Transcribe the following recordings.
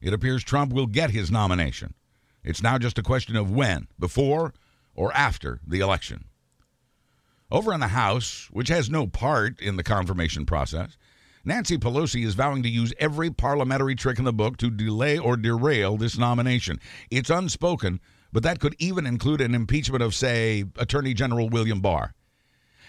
It appears Trump will get his nomination. It's now just a question of when, before or after the election. Over in the House, which has no part in the confirmation process, Nancy Pelosi is vowing to use every parliamentary trick in the book to delay or derail this nomination. It's unspoken, but that could even include an impeachment of, say, Attorney General William Barr.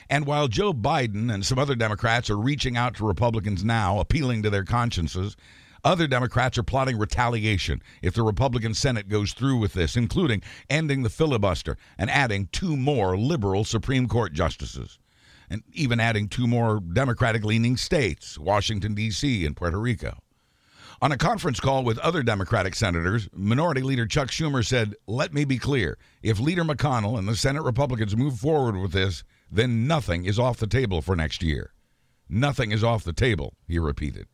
And while Joe Biden and some other Democrats are reaching out to Republicans now, appealing to their consciences, other Democrats are plotting retaliation if the Republican Senate goes through with this, including ending the filibuster and adding two more liberal Supreme Court justices, and even adding two more Democratic leaning states, Washington, D.C., and Puerto Rico. On a conference call with other Democratic senators, Minority Leader Chuck Schumer said, Let me be clear. If Leader McConnell and the Senate Republicans move forward with this, then nothing is off the table for next year. Nothing is off the table, he repeated.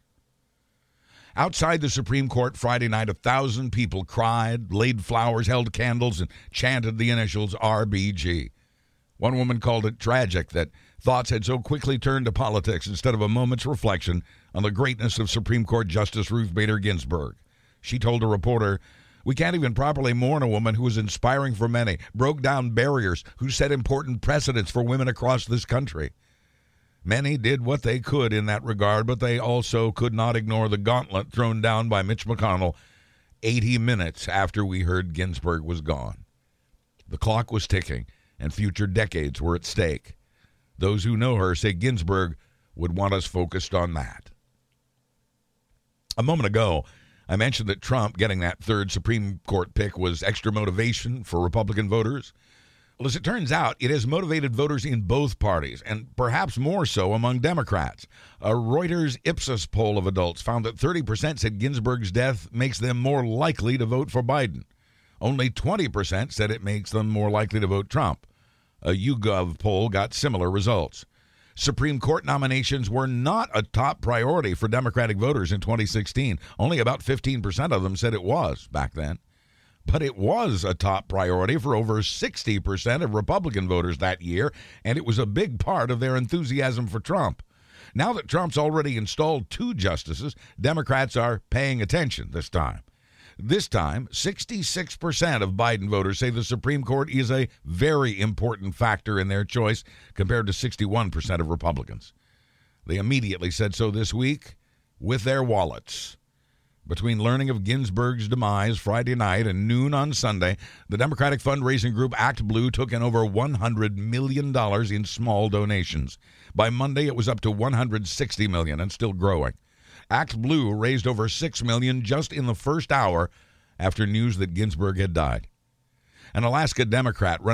Outside the Supreme Court Friday night, a thousand people cried, laid flowers, held candles, and chanted the initials RBG. One woman called it tragic that thoughts had so quickly turned to politics instead of a moment's reflection on the greatness of Supreme Court Justice Ruth Bader Ginsburg. She told a reporter, We can't even properly mourn a woman who was inspiring for many, broke down barriers, who set important precedents for women across this country. Many did what they could in that regard, but they also could not ignore the gauntlet thrown down by Mitch McConnell 80 minutes after we heard Ginsburg was gone. The clock was ticking, and future decades were at stake. Those who know her say Ginsburg would want us focused on that. A moment ago, I mentioned that Trump getting that third Supreme Court pick was extra motivation for Republican voters. Well, as it turns out, it has motivated voters in both parties, and perhaps more so among Democrats. A Reuters Ipsos poll of adults found that 30% said Ginsburg's death makes them more likely to vote for Biden. Only 20% said it makes them more likely to vote Trump. A YouGov poll got similar results. Supreme Court nominations were not a top priority for Democratic voters in 2016. Only about 15% of them said it was back then but it was a top priority for over 60% of Republican voters that year, and it was a big part of their enthusiasm for Trump. Now that Trump's already installed two justices, Democrats are paying attention this time. This time, 66% of Biden voters say the Supreme Court is a very important factor in their choice, compared to 61% of Republicans. They immediately said so this week with their wallets. Between learning of Ginsburg's demise Friday night and noon on Sunday, the Democratic fundraising group Act Blue took in over $100 million in small donations. By Monday, it was up to 160 million and still growing. Act Blue raised over 6 million just in the first hour after news that Ginsburg had died. An Alaska Democrat running